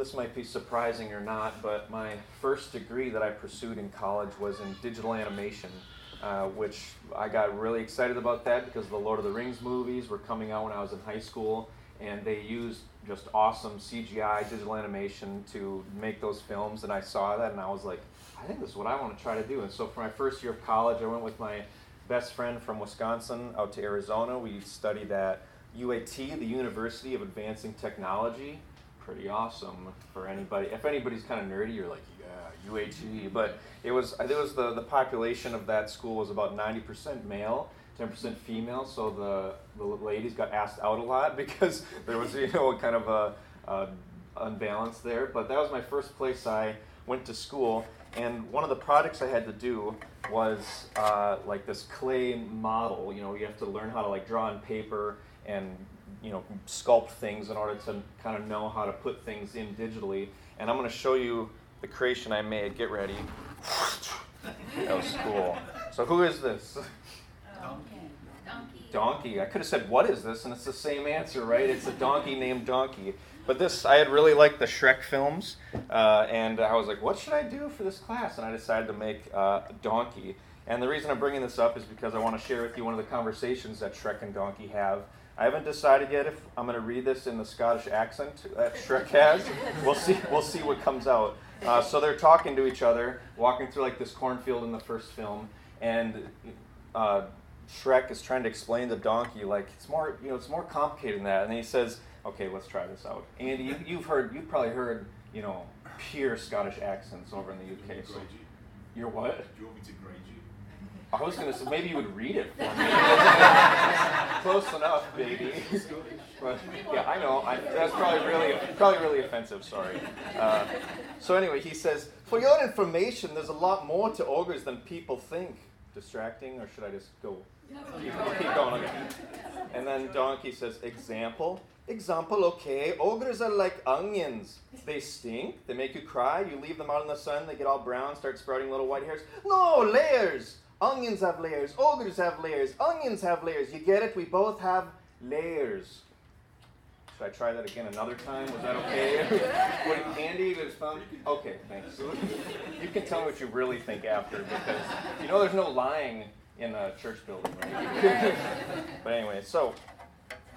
this might be surprising or not, but my first degree that I pursued in college was in digital animation, uh, which I got really excited about that because the Lord of the Rings movies were coming out when I was in high school, and they used just awesome CGI digital animation to make those films, and I saw that and I was like, I think this is what I want to try to do. And so for my first year of college, I went with my best friend from Wisconsin out to Arizona. We studied at UAT, the University of Advancing Technology. Pretty awesome for anybody. If anybody's kind of nerdy, you're like, yeah, UAT. But it was, it was the, the population of that school was about 90% male, 10% female. So the, the ladies got asked out a lot because there was, you know, kind of a, a unbalance there. But that was my first place I went to school. And one of the projects I had to do was uh, like this clay model. You know, you have to learn how to like draw on paper and you know sculpt things in order to kind of know how to put things in digitally. And I'm going to show you the creation I made. Get ready. that was cool. So who is this? Donkey. Donkey. I could have said, "What is this?" and it's the same answer, right? It's a donkey named Donkey. But this, I had really liked the Shrek films, uh, and I was like, what should I do for this class? And I decided to make uh, Donkey. And the reason I'm bringing this up is because I want to share with you one of the conversations that Shrek and Donkey have. I haven't decided yet if I'm going to read this in the Scottish accent that Shrek has. We'll see. We'll see what comes out. Uh, so they're talking to each other, walking through like this cornfield in the first film, and uh, Shrek is trying to explain to Donkey like it's more, you know, it's more complicated than that. And he says, okay, let's try this out. Andy, you, you've heard, you've probably heard, you know, pure Scottish accents over in the UK. So you're what? Do you want me to? I was gonna say maybe you would read it for me. Close enough, baby. But, yeah, I know. I, that's probably really, probably really offensive. Sorry. Uh, so anyway, he says, for your information, there's a lot more to ogres than people think. Distracting, or should I just go? Keep, keep going. Okay. And then Donkey says, example. Example, okay. Ogres are like onions. They stink. They make you cry. You leave them out in the sun. They get all brown, start sprouting little white hairs. No, layers. Onions have layers. Ogres have layers. Onions have layers. You get it? We both have layers. Should I try that again another time? Was that okay? what, Andy, was fun? Okay, thanks. you can tell me what you really think after because you know there's no lying in a church building, right? but anyway, so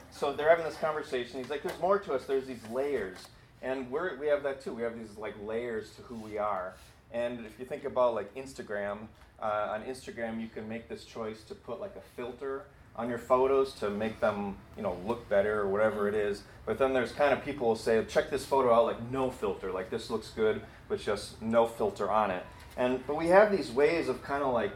so they're having this conversation. He's like, "There's more to us. There's these layers, and we're we have that too. We have these like layers to who we are. And if you think about like Instagram, uh, on Instagram you can make this choice to put like a filter on your photos to make them you know look better or whatever it is. But then there's kind of people will say, check this photo out like no filter, like this looks good, but just no filter on it. And but we have these ways of kind of like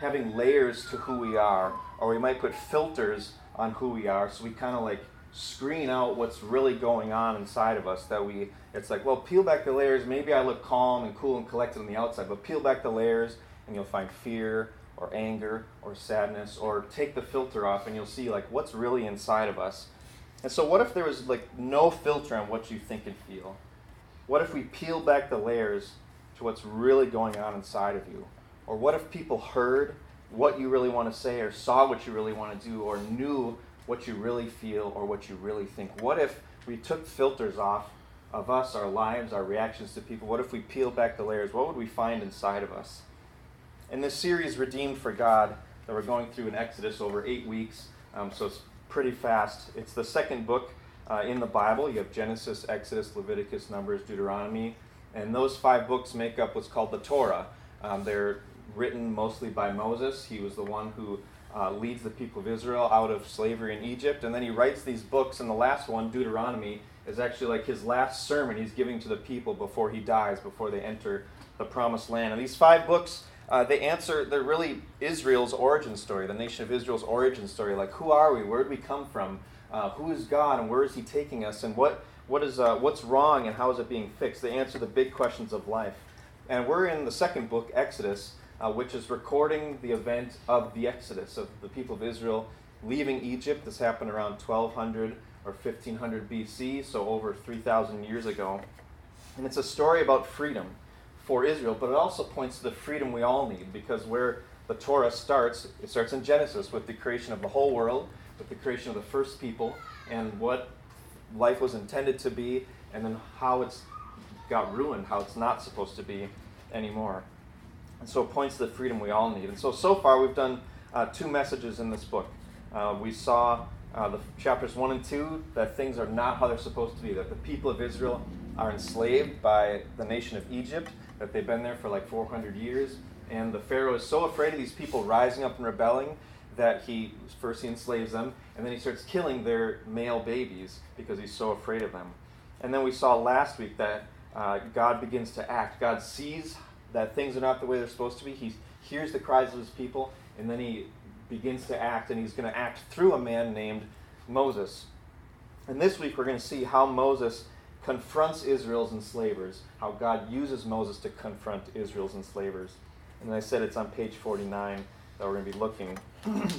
having layers to who we are, or we might put filters on who we are. So we kind of like screen out what's really going on inside of us. That we, it's like, well, peel back the layers. Maybe I look calm and cool and collected on the outside, but peel back the layers and you'll find fear or anger or sadness or take the filter off and you'll see like what's really inside of us. And so what if there was like no filter on what you think and feel? What if we peel back the layers to what's really going on inside of you? Or what if people heard what you really want to say or saw what you really want to do or knew what you really feel or what you really think? What if we took filters off of us, our lives, our reactions to people? What if we peeled back the layers? What would we find inside of us? In this series, Redeemed for God, that we're going through in Exodus over eight weeks, um, so it's pretty fast. It's the second book uh, in the Bible. You have Genesis, Exodus, Leviticus, Numbers, Deuteronomy, and those five books make up what's called the Torah. Um, they're written mostly by Moses. He was the one who uh, leads the people of Israel out of slavery in Egypt. And then he writes these books, and the last one, Deuteronomy, is actually like his last sermon he's giving to the people before he dies, before they enter the promised land. And these five books, uh, they answer, they're really Israel's origin story, the nation of Israel's origin story. Like, who are we? Where did we come from? Uh, who is God, and where is he taking us? And what, what is, uh, what's wrong, and how is it being fixed? They answer the big questions of life. And we're in the second book, Exodus uh, which is recording the event of the Exodus of the people of Israel leaving Egypt. This happened around 1200 or 1500 BC, so over 3,000 years ago. And it's a story about freedom for Israel, but it also points to the freedom we all need because where the Torah starts, it starts in Genesis with the creation of the whole world, with the creation of the first people, and what life was intended to be. and then how it's got ruined, how it's not supposed to be anymore. And so it points to the freedom we all need. And so, so far, we've done uh, two messages in this book. Uh, we saw uh, the chapters 1 and 2 that things are not how they're supposed to be, that the people of Israel are enslaved by the nation of Egypt, that they've been there for like 400 years. And the Pharaoh is so afraid of these people rising up and rebelling that he first he enslaves them, and then he starts killing their male babies because he's so afraid of them. And then we saw last week that uh, God begins to act. God sees that things are not the way they're supposed to be. He hears the cries of his people, and then he begins to act, and he's going to act through a man named Moses. And this week we're going to see how Moses confronts Israel's enslavers, how God uses Moses to confront Israel's enslavers. And I said it's on page 49 that we're going to be looking.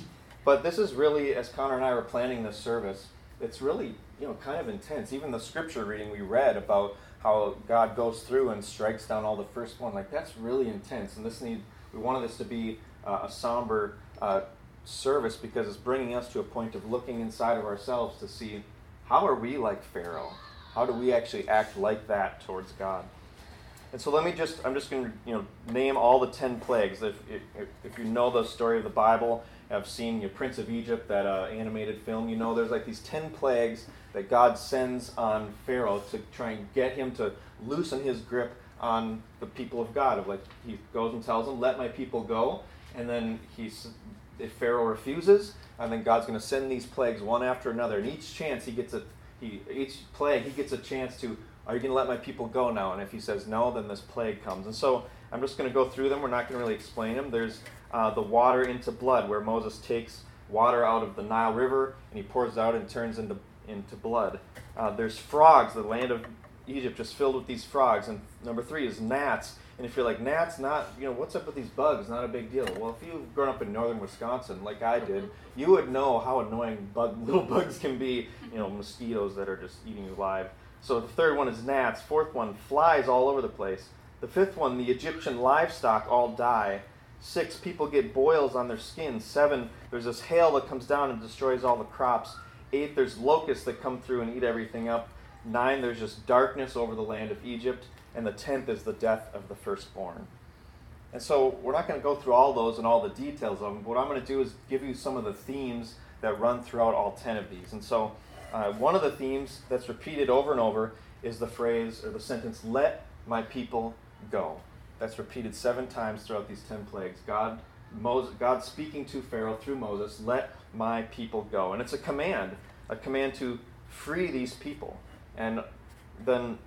but this is really, as Connor and I were planning this service, it's really, you know, kind of intense. Even the scripture reading we read about how God goes through and strikes down all the firstborn, like that's really intense. And this need, we wanted this to be uh, a somber uh, service because it's bringing us to a point of looking inside of ourselves to see how are we like Pharaoh? How do we actually act like that towards God? And so let me just, I'm just going to you know, name all the 10 plagues. If, if, if you know the story of the Bible, have seen you Prince of Egypt, that uh, animated film, you know there's like these 10 plagues that God sends on Pharaoh to try and get him to loosen his grip on the people of God. Of like, he goes and tells them, let my people go. And then he's, if Pharaoh refuses, and then God's going to send these plagues one after another. And each chance he gets a, he, each plague he gets a chance to are you going to let my people go now? And if he says no, then this plague comes. And so I'm just going to go through them. We're not going to really explain them. There's uh, the water into blood, where Moses takes water out of the Nile River and he pours it out and turns into, into blood. Uh, there's frogs, the land of Egypt just filled with these frogs. And number three is gnats. And if you're like, gnats, not, you know, what's up with these bugs? Not a big deal. Well, if you've grown up in northern Wisconsin, like I did, you would know how annoying bug, little bugs can be, you know, mosquitoes that are just eating you alive. So the third one is gnats. Fourth one, flies all over the place. The fifth one, the Egyptian livestock all die. Six, people get boils on their skin. Seven, there's this hail that comes down and destroys all the crops. Eight, there's locusts that come through and eat everything up. Nine, there's just darkness over the land of Egypt. And the tenth is the death of the firstborn. And so we're not going to go through all those and all the details of them. What I'm going to do is give you some of the themes that run throughout all ten of these. And so uh, one of the themes that's repeated over and over is the phrase or the sentence, let my people go. That's repeated seven times throughout these ten plagues. God, Moses, God speaking to Pharaoh through Moses, let my people go. And it's a command, a command to free these people. And then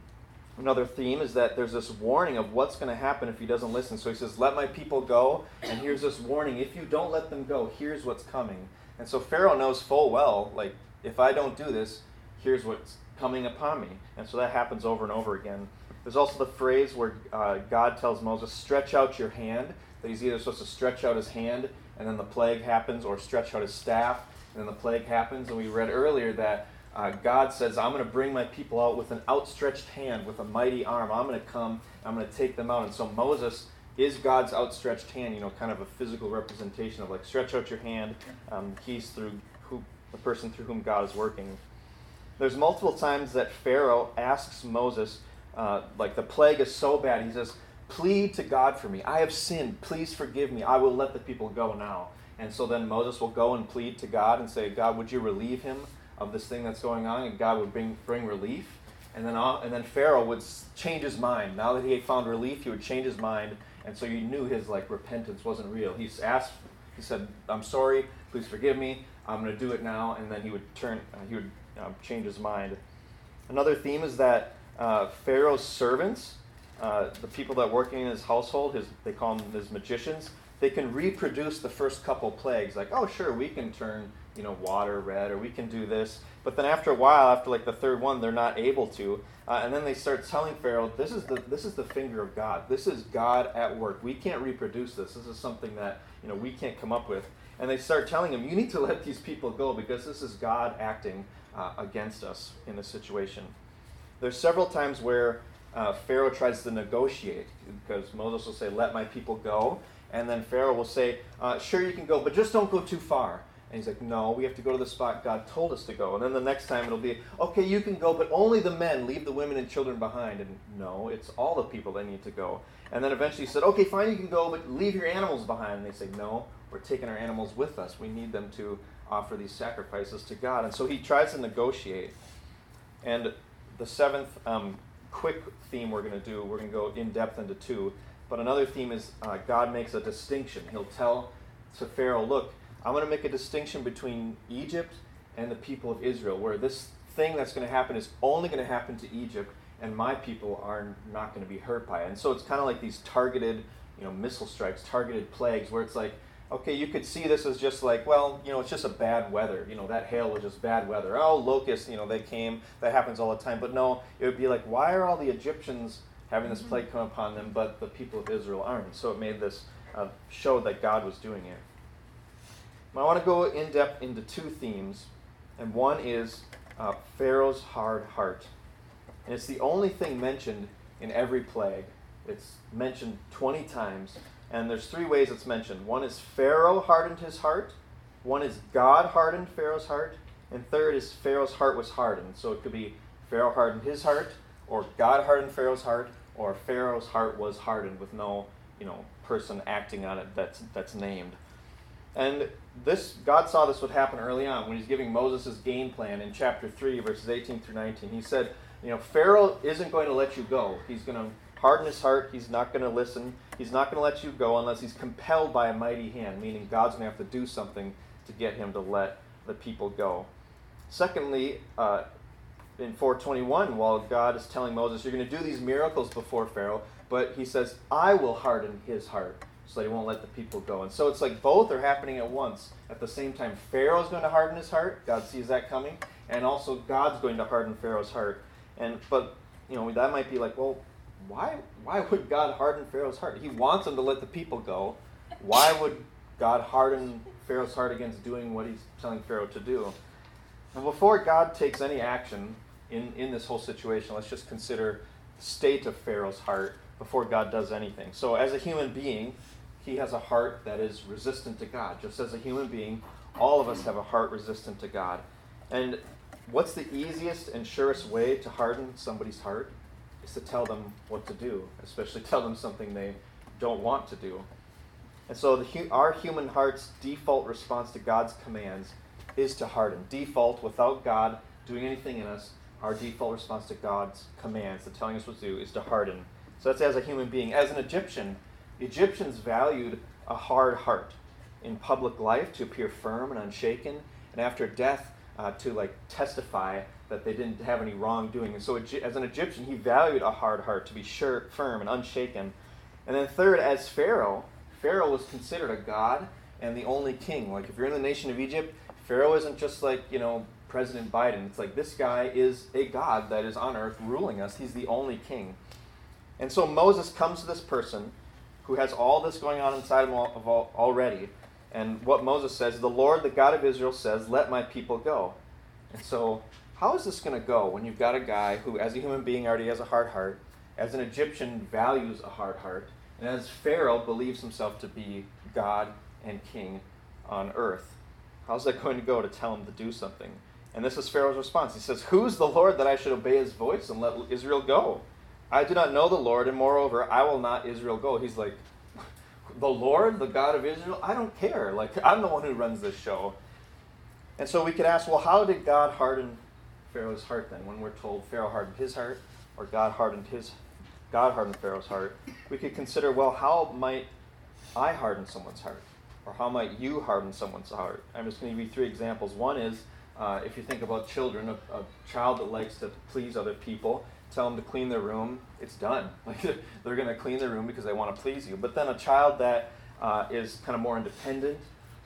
another theme is that there's this warning of what's going to happen if he doesn't listen. So he says, Let my people go. And here's this warning if you don't let them go, here's what's coming. And so Pharaoh knows full well, like, if I don't do this, here's what's coming upon me. And so that happens over and over again. There's also the phrase where uh, God tells Moses, stretch out your hand, that he's either supposed to stretch out his hand and then the plague happens, or stretch out his staff and then the plague happens. And we read earlier that uh, God says, I'm going to bring my people out with an outstretched hand, with a mighty arm. I'm going to come, I'm going to take them out. And so Moses is God's outstretched hand, you know, kind of a physical representation of like, stretch out your hand. Um, he's through who the person through whom God is working. There's multiple times that Pharaoh asks Moses, uh, like the plague is so bad, he says, Plead to God for me. I have sinned. Please forgive me. I will let the people go now. And so then Moses will go and plead to God and say, God, would you relieve him of this thing that's going on? And God would bring, bring relief. And then, uh, and then Pharaoh would change his mind. Now that he had found relief, he would change his mind. And so you knew his like repentance wasn't real. He asked, he said, I'm sorry. Please forgive me. I'm going to do it now, and then he would turn, uh, he would uh, change his mind. Another theme is that uh, Pharaoh's servants, uh, the people that working in his household, his, they call them his magicians, they can reproduce the first couple plagues. Like, oh, sure, we can turn you know water red, or we can do this. But then after a while, after like the third one, they're not able to, uh, and then they start telling Pharaoh, "This is the this is the finger of God. This is God at work. We can't reproduce this. This is something that you know we can't come up with." And they start telling him, You need to let these people go because this is God acting uh, against us in this situation. There's several times where uh, Pharaoh tries to negotiate because Moses will say, Let my people go. And then Pharaoh will say, uh, Sure, you can go, but just don't go too far. And he's like, No, we have to go to the spot God told us to go. And then the next time it'll be, Okay, you can go, but only the men. Leave the women and children behind. And no, it's all the people that need to go. And then eventually he said, Okay, fine, you can go, but leave your animals behind. And they say, No, we're taking our animals with us. We need them to offer these sacrifices to God. And so he tries to negotiate. And the seventh um, quick theme we're going to do, we're going to go in depth into two. But another theme is uh, God makes a distinction. He'll tell to Pharaoh, Look, I'm going to make a distinction between Egypt and the people of Israel, where this thing that's going to happen is only going to happen to Egypt, and my people are not going to be hurt by it. And so it's kind of like these targeted, you know, missile strikes, targeted plagues, where it's like, okay, you could see this as just like, well, you know, it's just a bad weather. You know, that hail was just bad weather. Oh, locusts, you know, they came. That happens all the time. But no, it would be like, why are all the Egyptians having this plague come upon them, but the people of Israel aren't? So it made this uh, show that God was doing it. I want to go in depth into two themes, and one is uh, Pharaoh's hard heart. And it's the only thing mentioned in every plague. It's mentioned 20 times, and there's three ways it's mentioned. One is Pharaoh hardened his heart, one is God hardened Pharaoh's heart, and third is Pharaoh's heart was hardened. So it could be Pharaoh hardened his heart, or God hardened Pharaoh's heart, or Pharaoh's heart was hardened with no, you know, person acting on it that's that's named. And this God saw this would happen early on when he's giving Moses his game plan in chapter 3, verses 18 through 19. He said, You know, Pharaoh isn't going to let you go. He's going to harden his heart. He's not going to listen. He's not going to let you go unless he's compelled by a mighty hand, meaning God's going to have to do something to get him to let the people go. Secondly, uh, in 421, while God is telling Moses, You're going to do these miracles before Pharaoh, but he says, I will harden his heart so that he won't let the people go. And so it's like both are happening at once. At the same time, Pharaoh's going to harden his heart. God sees that coming. And also God's going to harden Pharaoh's heart. And but you know, that might be like, well, why why would God harden Pharaoh's heart? He wants him to let the people go. Why would God harden Pharaoh's heart against doing what he's telling Pharaoh to do? And before God takes any action in, in this whole situation, let's just consider the state of Pharaoh's heart before God does anything. So as a human being, he has a heart that is resistant to God. Just as a human being, all of us have a heart resistant to God. And what's the easiest and surest way to harden somebody's heart? Is to tell them what to do, especially tell them something they don't want to do. And so the, our human heart's default response to God's commands is to harden. Default, without God doing anything in us, our default response to God's commands, to telling us what to do, is to harden. So that's as a human being. As an Egyptian, Egyptians valued a hard heart in public life to appear firm and unshaken, and after death uh, to like testify that they didn't have any wrongdoing. And so, as an Egyptian, he valued a hard heart to be sure, firm and unshaken. And then third, as Pharaoh, Pharaoh was considered a god and the only king. Like if you're in the nation of Egypt, Pharaoh isn't just like you know President Biden. It's like this guy is a god that is on earth ruling us. He's the only king. And so Moses comes to this person who has all this going on inside him already. And what Moses says, the Lord, the God of Israel, says, Let my people go. And so, how is this going to go when you've got a guy who, as a human being, already has a hard heart, as an Egyptian, values a hard heart, and as Pharaoh believes himself to be God and king on earth? How's that going to go to tell him to do something? And this is Pharaoh's response. He says, Who's the Lord that I should obey his voice and let Israel go? I do not know the Lord, and moreover, I will not Israel go. He's like, the Lord, the God of Israel? I don't care. Like, I'm the one who runs this show. And so we could ask, well, how did God harden Pharaoh's heart then? When we're told Pharaoh hardened his heart, or God hardened his God hardened Pharaoh's heart, we could consider, well, how might I harden someone's heart? Or how might you harden someone's heart? I'm just going to give you three examples. One is uh, if you think about children, a, a child that likes to please other people, tell them to clean their room, it's done. Like they're going to clean their room because they want to please you. But then a child that uh, is kind of more independent,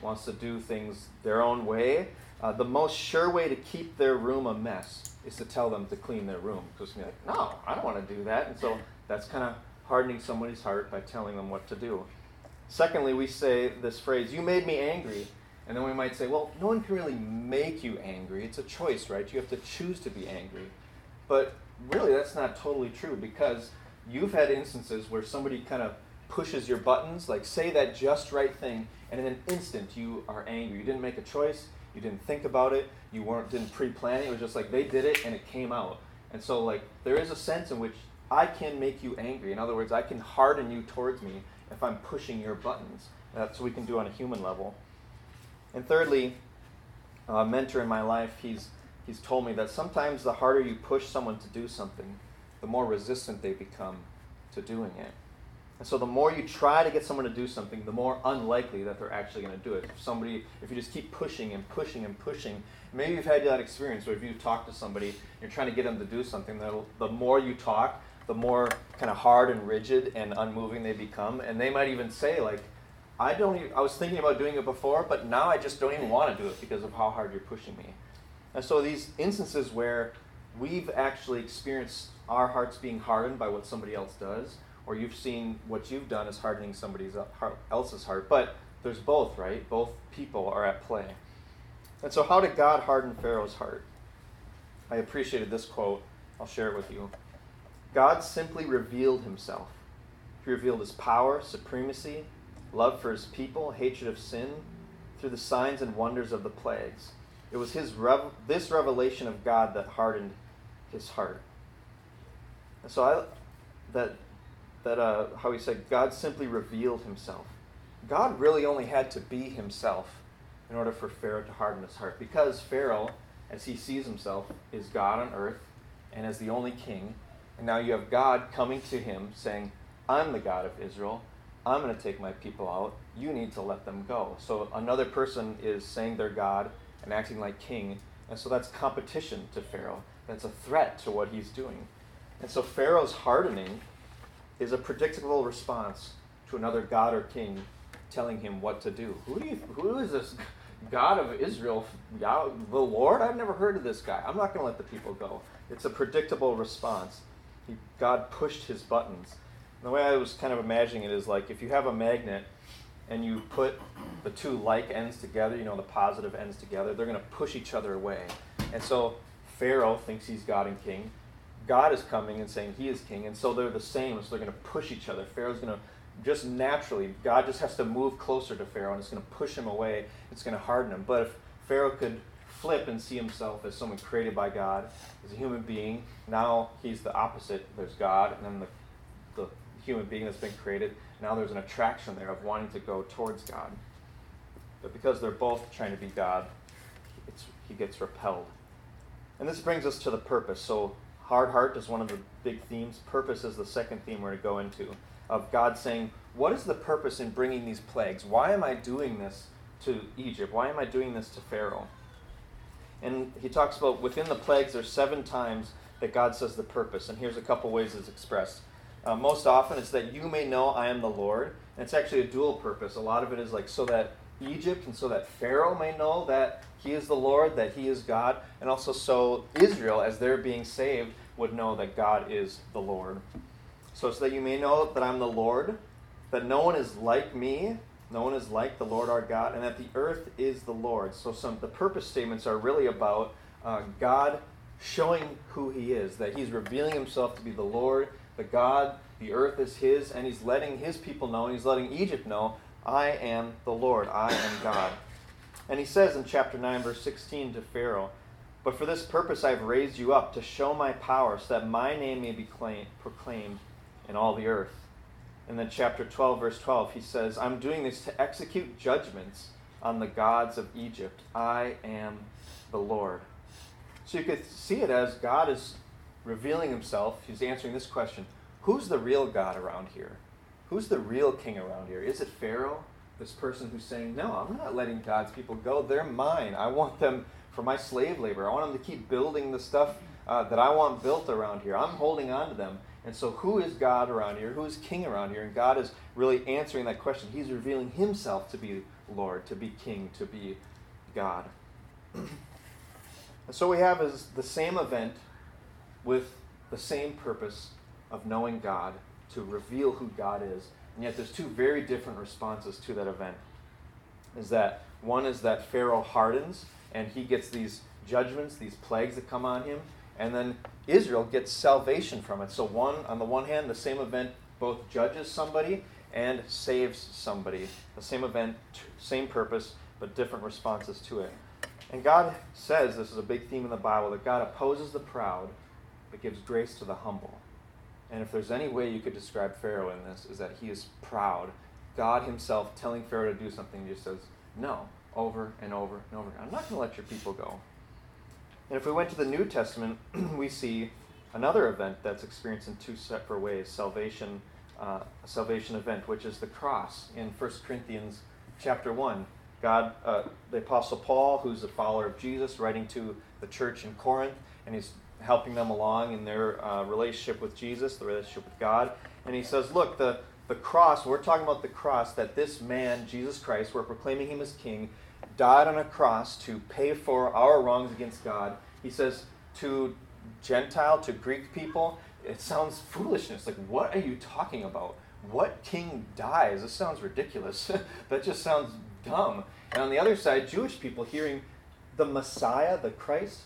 wants to do things their own way, uh, the most sure way to keep their room a mess is to tell them to clean their room. Because you're like, no, I don't want to do that. And so that's kind of hardening somebody's heart by telling them what to do. Secondly, we say this phrase, you made me angry. And then we might say, well, no one can really make you angry. It's a choice, right? You have to choose to be angry. But really that's not totally true because you've had instances where somebody kind of pushes your buttons, like say that just right thing, and in an instant you are angry. You didn't make a choice, you didn't think about it, you weren't didn't pre-plan it. It was just like they did it and it came out. And so like there is a sense in which I can make you angry. In other words, I can harden you towards me if I'm pushing your buttons. That's what we can do on a human level. And thirdly, a mentor in my life, he's he's told me that sometimes the harder you push someone to do something, the more resistant they become to doing it. And so the more you try to get someone to do something, the more unlikely that they're actually going to do it. If somebody, if you just keep pushing and pushing and pushing, maybe you've had that experience where if you talk to somebody, you're trying to get them to do something, the more you talk, the more kind of hard and rigid and unmoving they become. And they might even say, like, I don't even, I was thinking about doing it before, but now I just don't even want to do it because of how hard you're pushing me. And so these instances where we've actually experienced our hearts being hardened by what somebody else does, or you've seen what you've done is hardening somebody else's heart. But there's both, right? Both people are at play. And so, how did God harden Pharaoh's heart? I appreciated this quote. I'll share it with you. God simply revealed himself. He revealed his power, supremacy, love for his people, hatred of sin, through the signs and wonders of the plagues. It was his rev- this revelation of God that hardened his heart. And so I that that uh, how he said God simply revealed himself. God really only had to be himself in order for Pharaoh to harden his heart. Because Pharaoh, as he sees himself, is God on earth and as the only king. And now you have God coming to him saying, I'm the God of Israel. I'm going to take my people out. You need to let them go. So another person is saying they're God and acting like king. And so that's competition to Pharaoh. That's a threat to what he's doing. And so Pharaoh's hardening is a predictable response to another god or king telling him what to do. Who, do you, who is this God of Israel? the Lord? I've never heard of this guy. I'm not going to let the people go. It's a predictable response. He, God pushed his buttons. And the way I was kind of imagining it is like if you have a magnet and you put the two like ends together, you know, the positive ends together, they're going to push each other away. And so Pharaoh thinks he's God and king. God is coming and saying he is king, and so they're the same, so they're going to push each other. Pharaoh's going to just naturally, God just has to move closer to Pharaoh, and it's going to push him away. It's going to harden him. But if Pharaoh could flip and see himself as someone created by God, as a human being, now he's the opposite. There's God, and then the, the human being that's been created. Now there's an attraction there of wanting to go towards God. But because they're both trying to be God, he gets repelled. And this brings us to the purpose. So Hard heart is one of the big themes. Purpose is the second theme we're going to go into. Of God saying, What is the purpose in bringing these plagues? Why am I doing this to Egypt? Why am I doing this to Pharaoh? And he talks about within the plagues, there's seven times that God says the purpose. And here's a couple ways it's expressed. Uh, most often, it's that you may know I am the Lord. And it's actually a dual purpose. A lot of it is like so that Egypt and so that Pharaoh may know that he is the Lord, that he is God, and also so Israel, as they're being saved, would know that God is the Lord. So, so that you may know that I'm the Lord, that no one is like me, no one is like the Lord our God, and that the earth is the Lord. So some the purpose statements are really about uh, God showing who He is, that He's revealing Himself to be the Lord, the God, the earth is His, and He's letting His people know, and He's letting Egypt know, I am the Lord, I am God. And he says in chapter 9, verse 16 to Pharaoh, But for this purpose I have raised you up, to show my power, so that my name may be claim, proclaimed in all the earth. And then chapter 12, verse 12, he says, I'm doing this to execute judgments on the gods of Egypt. I am the Lord. So you could see it as God is revealing himself. He's answering this question Who's the real God around here? Who's the real king around here? Is it Pharaoh? this person who's saying, No, I'm not letting God's people go. They're mine. I want them for my slave labor. I want them to keep building the stuff uh, that I want built around here. I'm holding on to them. And so, who is God around here? Who is king around here? And God is really answering that question. He's revealing himself to be Lord, to be king, to be God. and so, we have is the same event with the same purpose of knowing God, to reveal who God is and yet there's two very different responses to that event. Is that one is that Pharaoh hardens and he gets these judgments, these plagues that come on him, and then Israel gets salvation from it. So one on the one hand, the same event both judges somebody and saves somebody. The same event, same purpose, but different responses to it. And God says, this is a big theme in the Bible, that God opposes the proud, but gives grace to the humble. And if there's any way you could describe Pharaoh in this, is that he is proud. God himself telling Pharaoh to do something, he just says, no, over and over and over. I'm not going to let your people go. And if we went to the New Testament, we see another event that's experienced in two separate ways salvation, uh, salvation event, which is the cross in 1 Corinthians chapter 1. God, uh, the Apostle Paul, who's a follower of Jesus, writing to the church in Corinth, and he's helping them along in their uh, relationship with Jesus, the relationship with God. And he says, Look, the, the cross, we're talking about the cross, that this man, Jesus Christ, we're proclaiming him as king, died on a cross to pay for our wrongs against God. He says, to Gentile, to Greek people, it sounds foolishness. Like, what are you talking about? What king dies? This sounds ridiculous. that just sounds dumb. And on the other side, Jewish people hearing the Messiah, the Christ,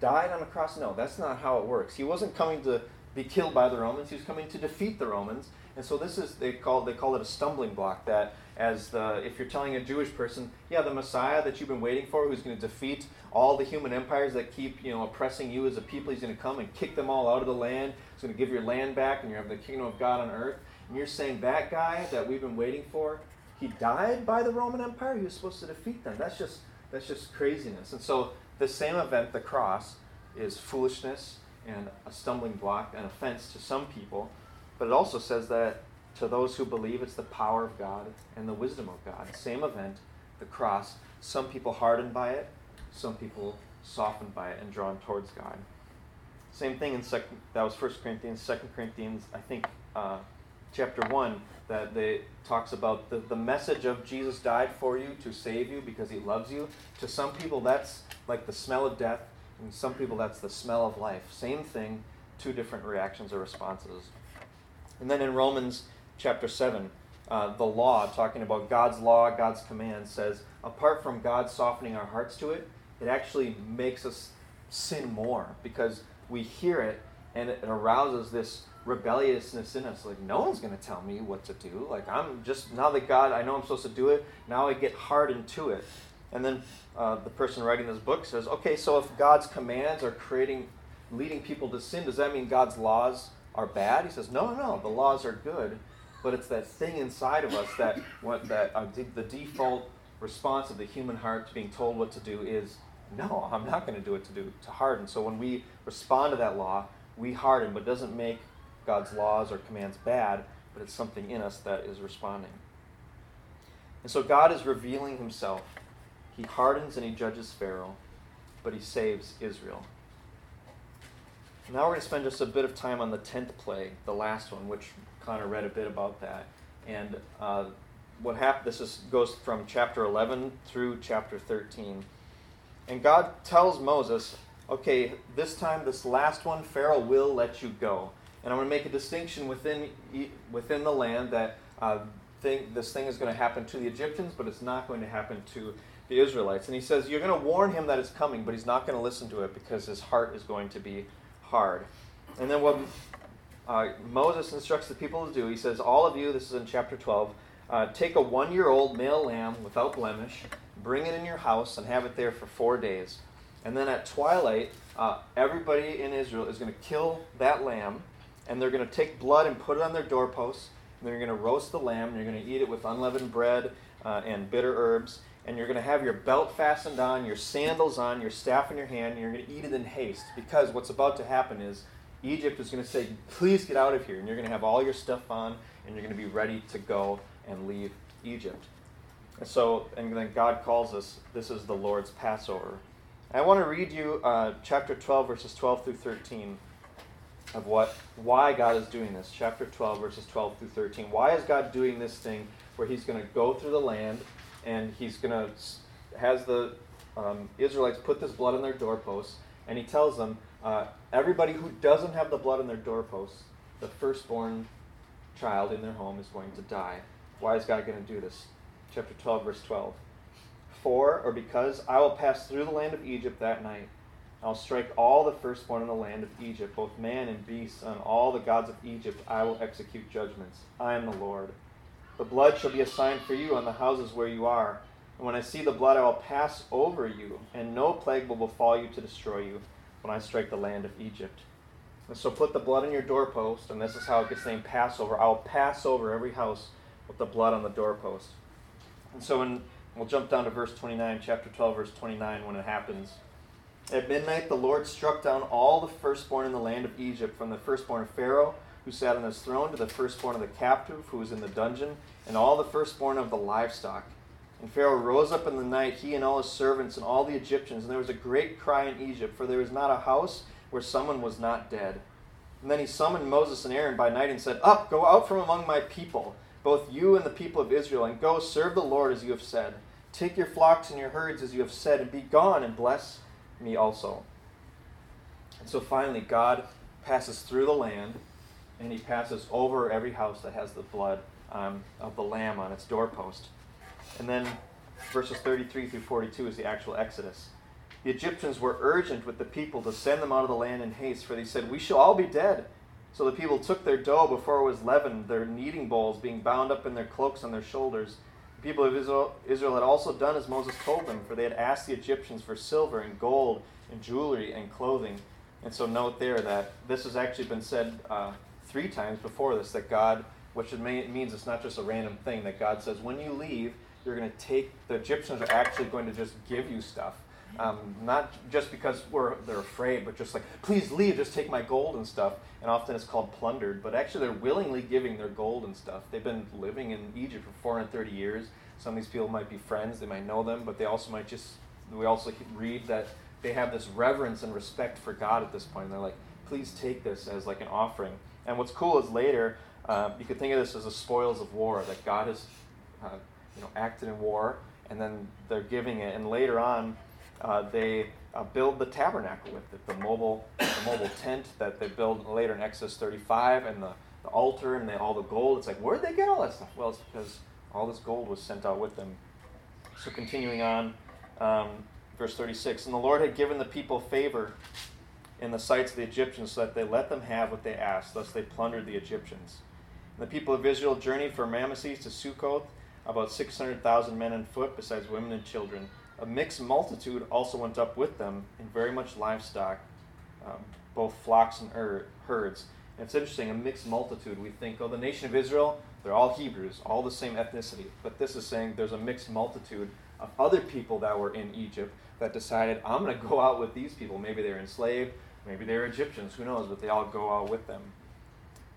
died on a cross. No, that's not how it works. He wasn't coming to be killed by the Romans. He was coming to defeat the Romans. And so this is they call they call it a stumbling block. That as the if you're telling a Jewish person, yeah, the Messiah that you've been waiting for, who's going to defeat all the human empires that keep you know oppressing you as a people, he's going to come and kick them all out of the land. He's going to give your land back, and you have the kingdom of God on earth. And you're saying that guy that we've been waiting for, he died by the Roman Empire. He was supposed to defeat them. That's just that's just craziness. And so the same event, the cross, is foolishness and a stumbling block, an offense to some people. But it also says that to those who believe, it's the power of God and the wisdom of God. Same event, the cross. Some people hardened by it, some people softened by it and drawn towards God. Same thing in second. That was First Corinthians, Second Corinthians. I think uh, chapter one that they talks about the, the message of Jesus died for you to save you because he loves you. To some people, that's like the smell of death, and some people, that's the smell of life. Same thing, two different reactions or responses. And then in Romans chapter 7, uh, the law, talking about God's law, God's command, says apart from God softening our hearts to it, it actually makes us sin more because we hear it and it arouses this rebelliousness in us. Like, no one's going to tell me what to do. Like, I'm just, now that God, I know I'm supposed to do it, now I get hardened to it. And then uh, the person writing this book says, okay, so if God's commands are creating, leading people to sin, does that mean God's laws are bad? He says, no, no, the laws are good, but it's that thing inside of us that what that uh, the default response of the human heart to being told what to do is, no, I'm not going to do it to do to harden. So when we respond to that law, we harden, but doesn't make God's laws or commands bad, but it's something in us that is responding. And so God is revealing himself he hardens and he judges Pharaoh, but he saves Israel. Now we're going to spend just a bit of time on the 10th plague, the last one, which Connor read a bit about that. And uh, what happened, this is, goes from chapter 11 through chapter 13. And God tells Moses, okay, this time, this last one, Pharaoh will let you go. And I'm going to make a distinction within, within the land that uh, this thing is going to happen to the Egyptians, but it's not going to happen to the Israelites. And he says, You're going to warn him that it's coming, but he's not going to listen to it because his heart is going to be hard. And then what uh, Moses instructs the people to do, he says, All of you, this is in chapter 12, uh, take a one year old male lamb without blemish, bring it in your house, and have it there for four days. And then at twilight, uh, everybody in Israel is going to kill that lamb, and they're going to take blood and put it on their doorposts. And they're going to roast the lamb, and you're going to eat it with unleavened bread uh, and bitter herbs and you're going to have your belt fastened on, your sandals on, your staff in your hand, and you're going to eat it in haste. Because what's about to happen is Egypt is going to say, Please get out of here. And you're going to have all your stuff on, and you're going to be ready to go and leave Egypt. And so, and then God calls us, this is the Lord's Passover. I want to read you uh, chapter 12, verses 12 through 13 of what why God is doing this. Chapter 12, verses 12 through 13. Why is God doing this thing where He's going to go through the land and he's going to has the um, Israelites put this blood on their doorposts, and he tells them, uh, everybody who doesn't have the blood on their doorposts, the firstborn child in their home is going to die. Why is God going to do this? Chapter 12, verse 12. For, or because, I will pass through the land of Egypt that night. I'll strike all the firstborn in the land of Egypt, both man and beast, and all the gods of Egypt I will execute judgments. I am the Lord. The blood shall be a sign for you on the houses where you are. And when I see the blood, I will pass over you, and no plague will befall you to destroy you when I strike the land of Egypt. And so put the blood on your doorpost, and this is how it gets named Passover. I will pass over every house with the blood on the doorpost. And so when we'll jump down to verse 29, chapter 12, verse 29, when it happens. At midnight, the Lord struck down all the firstborn in the land of Egypt, from the firstborn of Pharaoh, who sat on his throne, to the firstborn of the captive, who was in the dungeon, and all the firstborn of the livestock. And Pharaoh rose up in the night, he and all his servants and all the Egyptians, and there was a great cry in Egypt, for there was not a house where someone was not dead. And then he summoned Moses and Aaron by night and said, Up, go out from among my people, both you and the people of Israel, and go serve the Lord as you have said. Take your flocks and your herds as you have said, and be gone and bless me also. And so finally, God passes through the land, and he passes over every house that has the blood um, of the lamb on its doorpost. And then verses 33 through 42 is the actual Exodus. The Egyptians were urgent with the people to send them out of the land in haste, for they said, We shall all be dead. So the people took their dough before it was leavened, their kneading bowls being bound up in their cloaks on their shoulders. The people of Israel, Israel had also done as Moses told them, for they had asked the Egyptians for silver and gold and jewelry and clothing. And so note there that this has actually been said uh, three times before this that God, which it, means it's not just a random thing, that God says, when you leave, you're going to take, the Egyptians are actually going to just give you stuff. Um, not just because they're afraid, but just like, please leave, just take my gold and stuff. And often it's called plundered, but actually they're willingly giving their gold and stuff. They've been living in Egypt for 430 years. Some of these people might be friends, they might know them, but they also might just, we also read that they have this reverence and respect for God at this point. And they're like, please take this as like an offering. And what's cool is later, uh, you could think of this as the spoils of war, that God has uh, you know, acted in war, and then they're giving it. And later on, they uh, build the tabernacle with it, the mobile, the mobile tent that they build later in Exodus 35, and the, the altar and the, all the gold. It's like, where'd they get all that stuff? Well, it's because all this gold was sent out with them. So continuing on, um, verse 36, and the Lord had given the people favor in the sights of the Egyptians, so that they let them have what they asked, thus they plundered the Egyptians. And the people of Israel journeyed from Ramesses to Succoth, about 600,000 men on foot, besides women and children. A mixed multitude also went up with them, and very much livestock, um, both flocks and er- herds. And it's interesting, a mixed multitude. We think, oh, the nation of Israel, they're all Hebrews, all the same ethnicity. But this is saying there's a mixed multitude of other people that were in Egypt that decided, I'm going to go out with these people. Maybe they're enslaved, maybe they're Egyptians, who knows, but they all go out with them.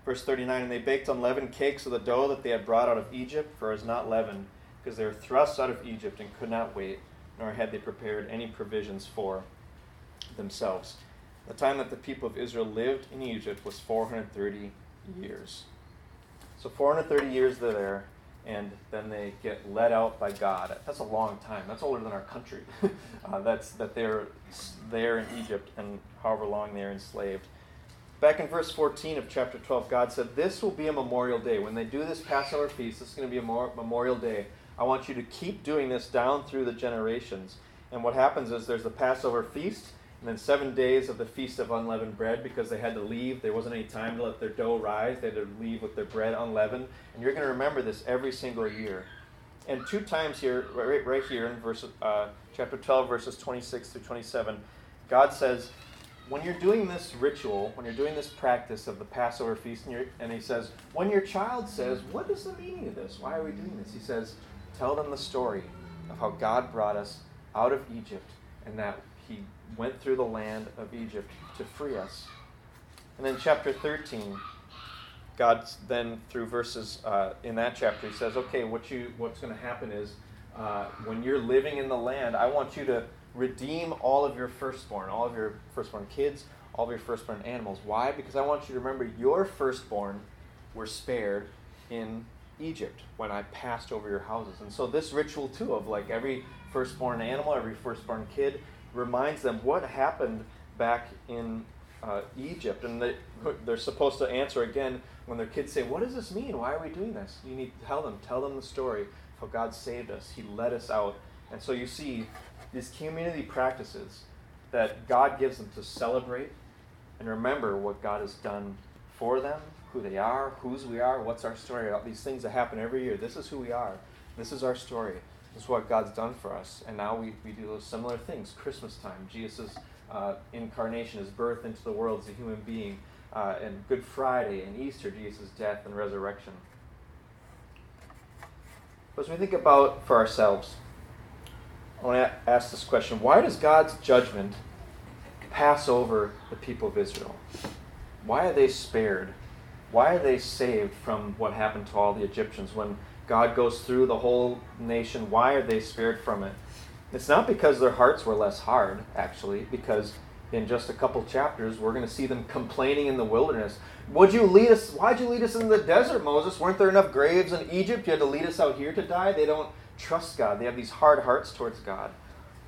Verse 39 And they baked unleavened cakes of the dough that they had brought out of Egypt, for it is not leavened, because they were thrust out of Egypt and could not wait nor had they prepared any provisions for themselves. The time that the people of Israel lived in Egypt was 430 years. So 430 years they're there, and then they get led out by God. That's a long time. That's older than our country. uh, that's that they're there in Egypt and however long they're enslaved. Back in verse 14 of chapter 12, God said, This will be a memorial day. When they do this Passover feast, this is going to be a memorial day I want you to keep doing this down through the generations. And what happens is there's the Passover feast, and then seven days of the Feast of Unleavened Bread because they had to leave. There wasn't any time to let their dough rise. They had to leave with their bread unleavened. And you're going to remember this every single year. And two times here, right, right here in verse, uh, chapter 12, verses 26 through 27, God says, when you're doing this ritual, when you're doing this practice of the Passover feast, and, and he says, when your child says, What is the meaning of this? Why are we doing this? He says, Tell them the story of how God brought us out of Egypt and that He went through the land of Egypt to free us. And then, chapter 13, God then, through verses uh, in that chapter, He says, Okay, what you, what's going to happen is uh, when you're living in the land, I want you to redeem all of your firstborn, all of your firstborn kids, all of your firstborn animals. Why? Because I want you to remember your firstborn were spared in Egypt when I passed over your houses. And so this ritual too of like every firstborn animal, every firstborn kid reminds them what happened back in uh, Egypt. And they, they're supposed to answer again when their kids say, What does this mean? Why are we doing this? You need to tell them, tell them the story how God saved us. He led us out. And so you see these community practices that God gives them to celebrate and remember what God has done for them, who they are, whose we are, what's our story, all these things that happen every year. This is who we are. This is our story. This is what God's done for us. And now we, we do those similar things. Christmas time, Jesus' uh, incarnation, his birth into the world as a human being, uh, and Good Friday and Easter, Jesus' death and resurrection. But as we think about for ourselves, I want to ask this question why does God's judgment pass over the people of Israel? Why are they spared? Why are they saved from what happened to all the Egyptians when God goes through the whole nation? Why are they spared from it? It's not because their hearts were less hard, actually, because in just a couple chapters we're going to see them complaining in the wilderness. Would you lead us? Why'd you lead us in the desert, Moses? Weren't there enough graves in Egypt? You had to lead us out here to die. They don't trust God. They have these hard hearts towards God.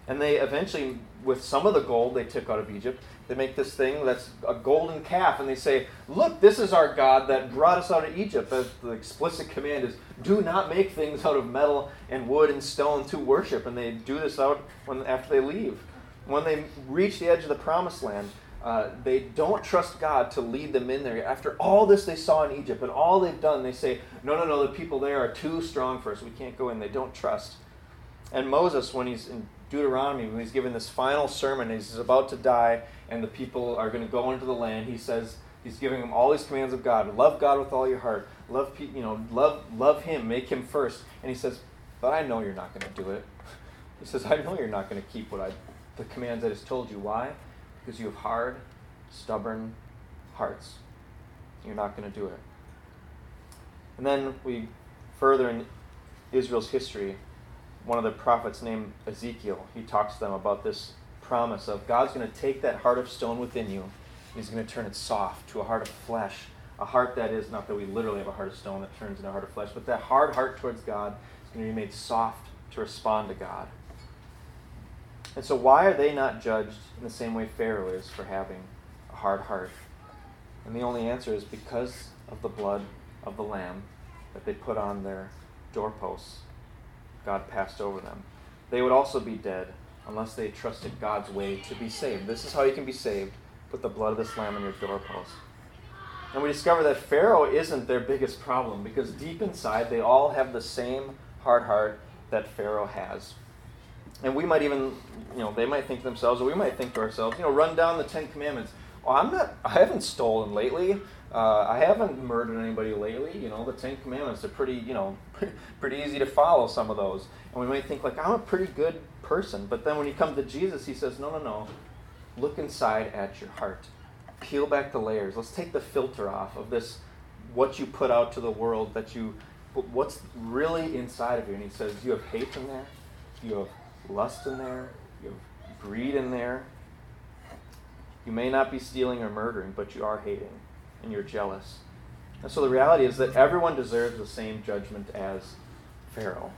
And they eventually, with some of the gold they took out of Egypt, they make this thing that's a golden calf, and they say, Look, this is our God that brought us out of Egypt. The, the explicit command is, Do not make things out of metal and wood and stone to worship. And they do this out when, after they leave. When they reach the edge of the promised land, uh, they don't trust God to lead them in there. After all this they saw in Egypt and all they've done, they say, No, no, no, the people there are too strong for us. We can't go in. They don't trust. And Moses, when he's in Deuteronomy, when he's given this final sermon, he's about to die, and the people are going to go into the land, he says, He's giving them all these commands of God. Love God with all your heart. Love, you know, love, love Him. Make Him first. And he says, "But I know you're not going to do it." He says, "I know you're not going to keep what I, the commands I just told you. Why? because you have hard, stubborn hearts. You're not going to do it. And then we further in Israel's history, one of the prophets named Ezekiel, he talks to them about this promise of God's going to take that heart of stone within you and he's going to turn it soft to a heart of flesh. A heart that is, not that we literally have a heart of stone that turns into a heart of flesh, but that hard heart towards God is going to be made soft to respond to God. And so, why are they not judged in the same way Pharaoh is for having a hard heart? And the only answer is because of the blood of the Lamb that they put on their doorposts. God passed over them. They would also be dead unless they trusted God's way to be saved. This is how you can be saved put the blood of this lamb on your doorpost. And we discover that Pharaoh isn't their biggest problem because deep inside they all have the same hard heart that Pharaoh has. And we might even, you know, they might think to themselves, or we might think to ourselves, you know, run down the Ten Commandments. Well, I'm not, I haven't stolen lately. Uh, I haven't murdered anybody lately. You know, the Ten Commandments are pretty, you know, pretty easy to follow some of those. And we might think, like, I'm a pretty good person. But then when you come to Jesus, he says, no, no, no. Look inside at your heart. Peel back the layers. Let's take the filter off of this, what you put out to the world, that you, what's really inside of you. And he says, you have hate in there. You have lust in there, you have greed in there. You may not be stealing or murdering, but you are hating and you're jealous. And so the reality is that everyone deserves the same judgment as Pharaoh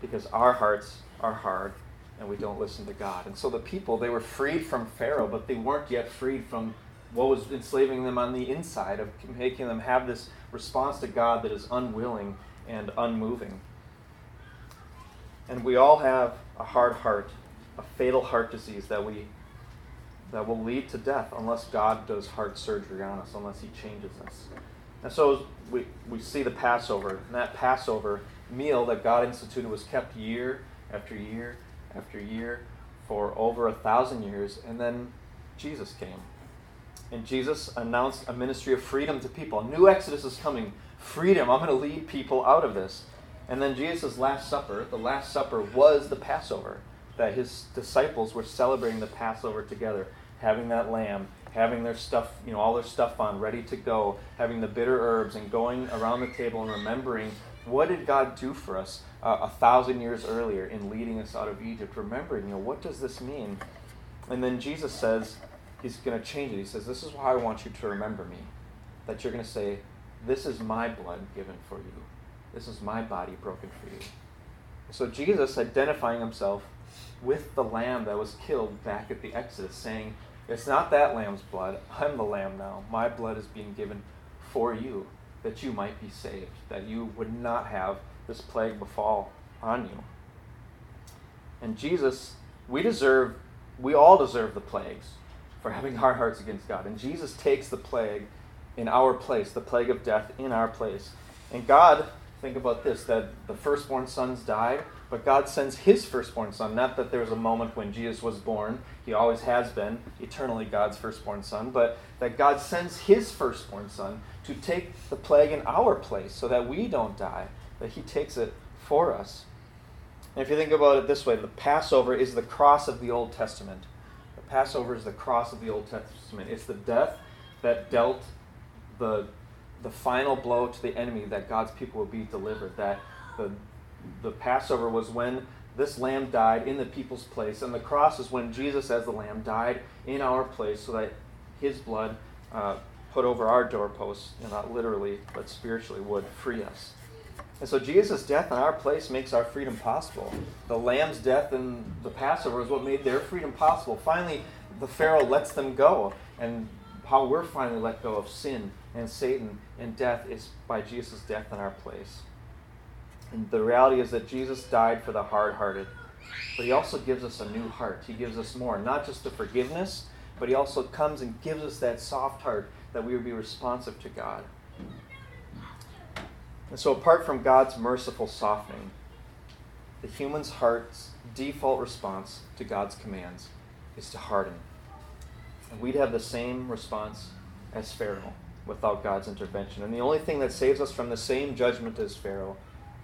because our hearts are hard and we don't listen to God. And so the people, they were freed from Pharaoh, but they weren't yet freed from what was enslaving them on the inside, of making them have this response to God that is unwilling and unmoving. And we all have a hard heart, a fatal heart disease that we that will lead to death unless God does heart surgery on us, unless He changes us. And so we, we see the Passover, and that Passover meal that God instituted was kept year after year after year for over a thousand years, and then Jesus came. And Jesus announced a ministry of freedom to people. A new Exodus is coming. Freedom. I'm going to lead people out of this. And then Jesus' Last Supper, the Last Supper was the Passover, that his disciples were celebrating the Passover together, having that lamb, having their stuff, you know, all their stuff on, ready to go, having the bitter herbs, and going around the table and remembering what did God do for us uh, a thousand years earlier in leading us out of Egypt, remembering, you know, what does this mean? And then Jesus says, he's going to change it. He says, this is why I want you to remember me. That you're going to say, this is my blood given for you. This is my body broken for you. So Jesus identifying himself with the lamb that was killed back at the Exodus, saying, It's not that lamb's blood. I'm the lamb now. My blood is being given for you, that you might be saved, that you would not have this plague befall on you. And Jesus, we deserve, we all deserve the plagues for having our hearts against God. And Jesus takes the plague in our place, the plague of death in our place. And God, think about this that the firstborn sons died, but God sends his firstborn son. Not that there was a moment when Jesus was born, he always has been, eternally God's firstborn son, but that God sends his firstborn son to take the plague in our place so that we don't die, that he takes it for us. And if you think about it this way, the Passover is the cross of the Old Testament. The Passover is the cross of the Old Testament. It's the death that dealt the, the final blow to the enemy that God's people would be delivered. That the, the Passover was when this lamb died in the people's place, and the cross is when Jesus, as the lamb, died in our place so that his blood uh, put over our doorposts, and not literally, but spiritually, would free us. And so Jesus' death in our place makes our freedom possible. The lamb's death in the Passover is what made their freedom possible. Finally, the Pharaoh lets them go. And how we're finally let go of sin and Satan and death is by Jesus' death in our place. And the reality is that Jesus died for the hard hearted, but he also gives us a new heart. He gives us more, not just the forgiveness, but he also comes and gives us that soft heart that we would be responsive to God. And so, apart from God's merciful softening, the human's heart's default response to God's commands is to harden. And we'd have the same response as Pharaoh without God's intervention. And the only thing that saves us from the same judgment as Pharaoh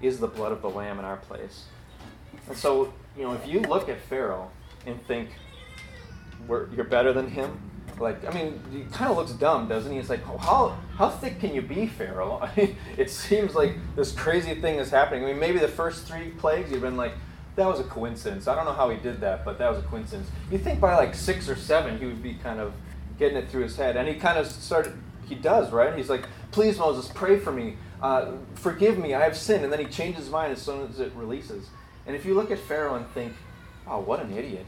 is the blood of the Lamb in our place. And so, you know, if you look at Pharaoh and think, you're better than him, like I mean, he kind of looks dumb, doesn't he? It's like, how how thick can you be, Pharaoh? I mean, it seems like this crazy thing is happening. I mean, maybe the first three plagues you've been like, that was a coincidence. I don't know how he did that, but that was a coincidence. You think by like six or seven, he would be kind of getting it through his head, and he kind of started. He does, right? He's like, please, Moses, pray for me. Uh, forgive me, I have sinned. And then he changes his mind as soon as it releases. And if you look at Pharaoh and think, oh, what an idiot,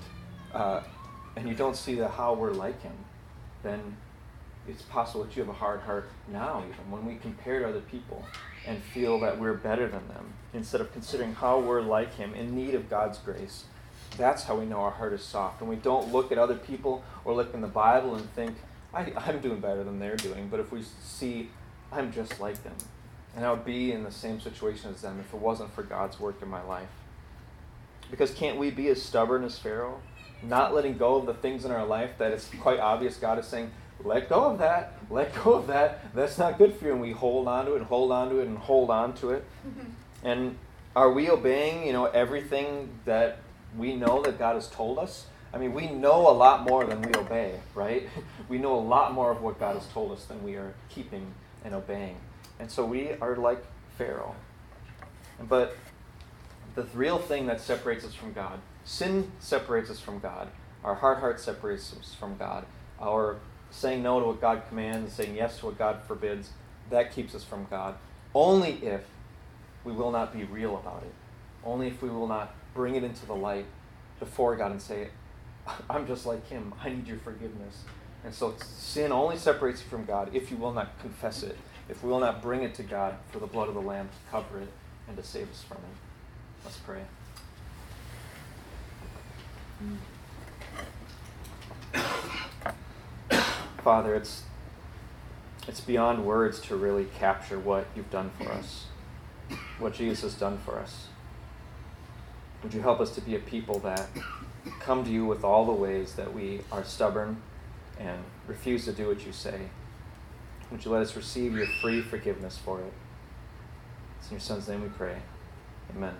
uh, and you don't see the how we're like him, then it's possible that you have a hard heart now, even when we compare to other people and feel that we're better than them, instead of considering how we're like Him in need of God's grace. That's how we know our heart is soft. When we don't look at other people or look in the Bible and think, I, am doing better than they're doing, but if we see, I'm just like them. And I would be in the same situation as them if it wasn't for God's work in my life. Because can't we be as stubborn as Pharaoh? not letting go of the things in our life that it's quite obvious God is saying, let go of that, let go of that. That's not good for you. And we hold on to it and hold on to it and hold on to it. And are we obeying, you know, everything that we know that God has told us? I mean, we know a lot more than we obey, right? We know a lot more of what God has told us than we are keeping and obeying. And so we are like Pharaoh. But the real thing that separates us from God Sin separates us from God. Our hard heart separates us from God. Our saying no to what God commands, saying yes to what God forbids, that keeps us from God. Only if we will not be real about it. Only if we will not bring it into the light before God and say, I'm just like him. I need your forgiveness. And so sin only separates you from God if you will not confess it, if we will not bring it to God for the blood of the Lamb to cover it and to save us from it. Let's pray. Father, it's it's beyond words to really capture what you've done for us, what Jesus has done for us. Would you help us to be a people that come to you with all the ways that we are stubborn and refuse to do what you say? Would you let us receive your free forgiveness for it? It's in your Son's name we pray. Amen.